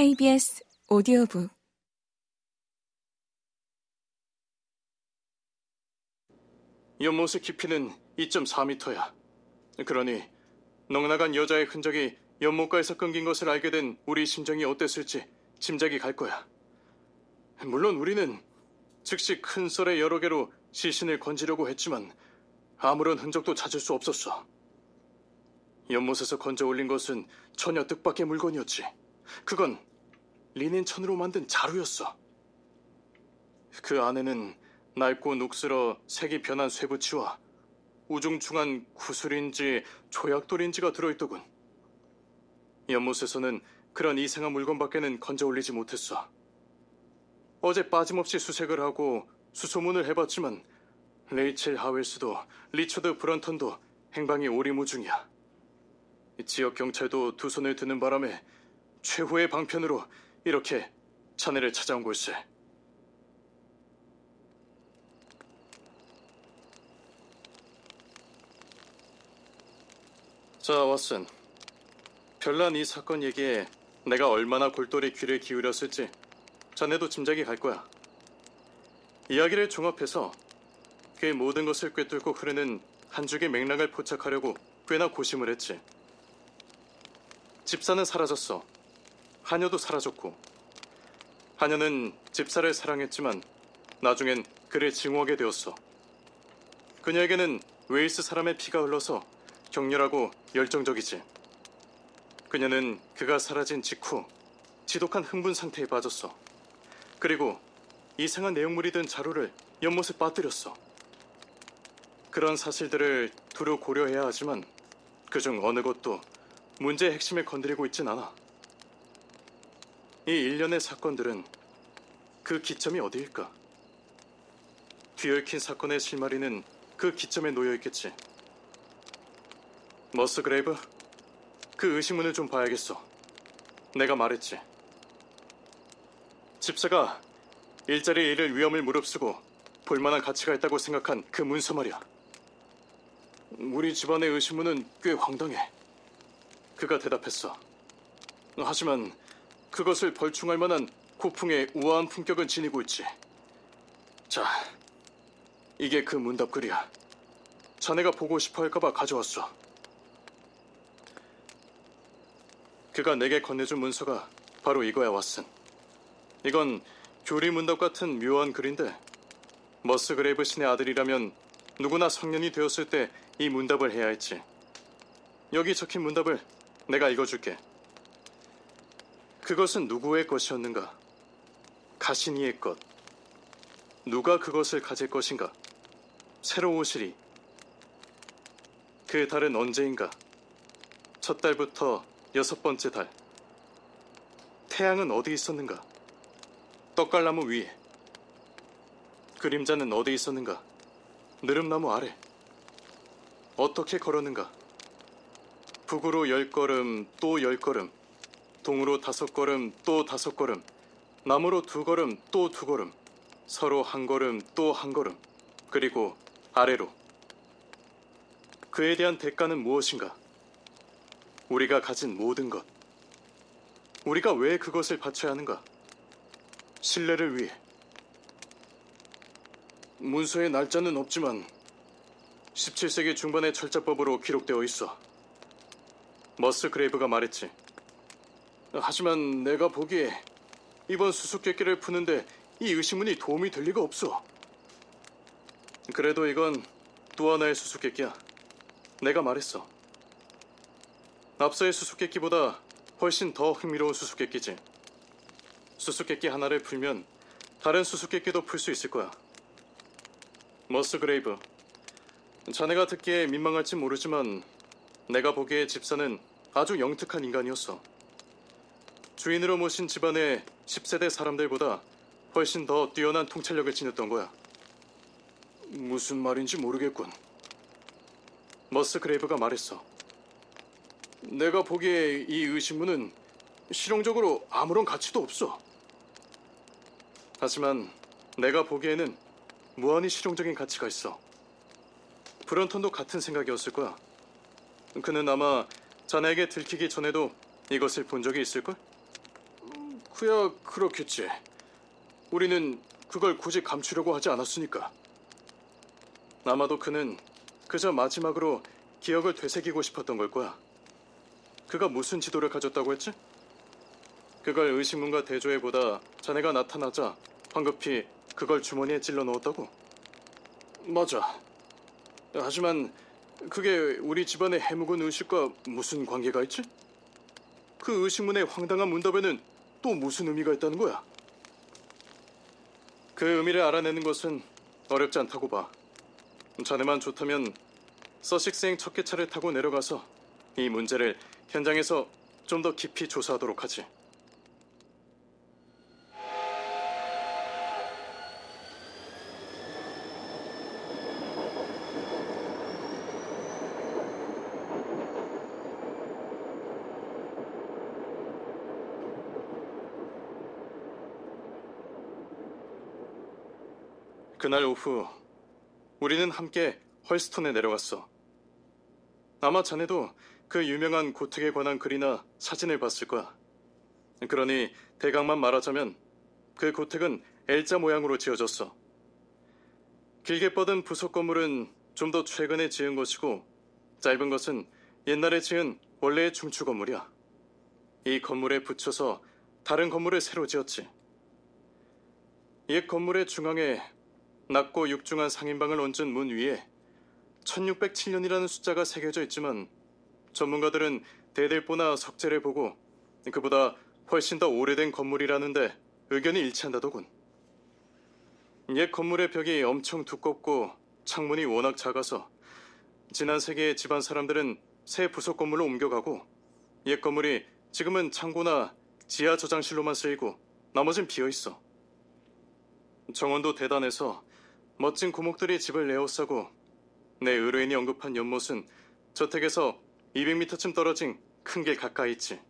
KBS 오디오북 연못의 깊이는 2.4m야. 그러니 넉나간 여자의 흔적이 연못가에서 끊긴 것을 알게 된 우리 심정이 어땠을지 짐작이 갈 거야. 물론 우리는 즉시 큰 썰의 여러 개로 시신을 건지려고 했지만 아무런 흔적도 찾을 수 없었어. 연못에서 건져 올린 것은 전혀 뜻밖의 물건이었지. 그건 리넨천으로 만든 자루였어. 그 안에는 낡고 녹슬어 색이 변한 쇠붙이와 우중충한 구슬인지 조약돌인지가 들어있더군. 연못에서는 그런 이상한 물건밖에는 건져 올리지 못했어. 어제 빠짐없이 수색을 하고 수소문을 해봤지만 레이첼 하웰스도 리처드 브런턴도 행방이 오리무중이야. 지역 경찰도 두 손을 드는 바람에 최후의 방편으로 이렇게 자네를 찾아온 걸세. 자, 왓슨. 별난 이 사건 얘기에 내가 얼마나 골똘히 귀를 기울였을지 자네도 짐작이 갈 거야. 이야기를 종합해서 그 모든 것을 꿰뚫고 흐르는 한 줄기 맥락을 포착하려고 꽤나 고심을 했지. 집사는 사라졌어. 하녀도 사라졌고. 하녀는 집사를 사랑했지만 나중엔 그를 증오하게 되었어. 그녀에게는 웨일스 사람의 피가 흘러서 격렬하고 열정적이지. 그녀는 그가 사라진 직후 지독한 흥분 상태에 빠졌어. 그리고 이상한 내용물이 든 자루를 연못에 빠뜨렸어. 그런 사실들을 두루 고려해야 하지만 그중 어느 것도 문제의 핵심을 건드리고 있진 않아. 이 일련의 사건들은 그 기점이 어디일까? 뒤얽힌 사건의 실마리는 그 기점에 놓여 있겠지. 머스그레이브, 그 의식문을 좀 봐야겠어. 내가 말했지. 집사가 일자리 잃을 위험을 무릅쓰고 볼만한 가치가 있다고 생각한 그 문서 말이야. 우리 집안의 의식문은 꽤 황당해. 그가 대답했어. 하지만 그것을 벌충할 만한 고풍의 우아한 품격은 지니고 있지. 자, 이게 그 문답글이야. 자네가 보고 싶어 할까봐 가져왔어. 그가 내게 건네준 문서가 바로 이거야, 왓슨. 이건 교리 문답 같은 묘한 글인데 머스그레이브 씨의 아들이라면 누구나 성년이 되었을 때 이 문답을 해야 했지. 여기 적힌 문답을 내가 읽어줄게. 그것은 누구의 것이었는가? 가시니의 것. 누가 그것을 가질 것인가? 새로 오시리. 그 달은 언제인가? 첫 달부터 여섯 번째 달. 태양은 어디 있었는가? 떡갈나무 위에. 그림자는 어디 있었는가? 느릅나무 아래. 어떻게 걸었는가? 북으로 열 걸음, 또 열 걸음. 동으로 다섯 걸음, 또 다섯 걸음. 남으로 두 걸음, 또 두 걸음. 서로 한 걸음, 또 한 걸음. 그리고 아래로. 그에 대한 대가는 무엇인가? 우리가 가진 모든 것. 우리가 왜 그것을 바쳐야 하는가? 신뢰를 위해. 문서에 날짜는 없지만 17세기 중반의 철자법으로 기록되어 있어. 머스 그레이브가 말했지. 하지만 내가 보기에 이번 수수께끼를 푸는데 이 의식문이 도움이 될 리가 없어. 그래도 이건 또 하나의 수수께끼야. 내가 말했어. 앞서의 수수께끼보다 훨씬 더 흥미로운 수수께끼지. 수수께끼 하나를 풀면 다른 수수께끼도 풀 수 있을 거야. 머스 그레이브. 자네가 듣기에 민망할지 모르지만 내가 보기에 집사는 아주 영특한 인간이었어. 주인으로 모신 집안의 10세대 사람들보다 훨씬 더 뛰어난 통찰력을 지녔던 거야. 무슨 말인지 모르겠군. 머스 그레이브가 말했어. 내가 보기에 이 의식문은 실용적으로 아무런 가치도 없어. 하지만 내가 보기에는 무한히 실용적인 가치가 있어. 브런턴도 같은 생각이었을 거야. 그는 아마 자네에게 들키기 전에도 이것을 본 적이 있을걸? 그야 그렇겠지. 우리는 그걸 굳이 감추려고 하지 않았으니까. 아마도 그는 그저 마지막으로 기억을 되새기고 싶었던 걸 거야. 그가 무슨 지도를 가졌다고 했지? 그걸 의식문과 대조해 보다 자네가 나타나자 황급히 그걸 주머니에 찔러 넣었다고? 맞아. 하지만 그게 우리 집안의 해묵은 의식과 무슨 관계가 있지? 그 의식문의 황당한 문답에는 또 무슨 의미가 있다는 거야? 그 의미를 알아내는 것은 어렵지 않다고 봐. 자네만 좋다면 서식스행 첫 기차를 타고 내려가서 이 문제를 현장에서 좀 더 깊이 조사하도록 하지. 그날 오후 우리는 함께 헐스톤에 내려갔어. 아마 자네도 그 유명한 고택에 관한 글이나 사진을 봤을 거야. 그러니 대강만 말하자면 그 고택은 L자 모양으로 지어졌어. 길게 뻗은 부속 건물은 좀 더 최근에 지은 것이고 짧은 것은 옛날에 지은 원래의 중추 건물이야. 이 건물에 붙여서 다른 건물을 새로 지었지. 옛 건물의 중앙에 낮고 육중한 상인방을 얹은 문 위에 1607년이라는 숫자가 새겨져 있지만 전문가들은 대들보나 석재를 보고 그보다 훨씬 더 오래된 건물이라는데 의견이 일치한다더군. 옛 건물의 벽이 엄청 두껍고 창문이 워낙 작아서 지난 세기에 집안 사람들은 새 부속 건물로 옮겨가고 옛 건물이 지금은 창고나 지하 저장실로만 쓰이고 나머진 비어 있어. 정원도 대단해서 멋진 고목들이 집을 에워싸고 내 의뢰인이 언급한 연못은 저택에서 200m쯤 떨어진 큰 길 가까이 있지.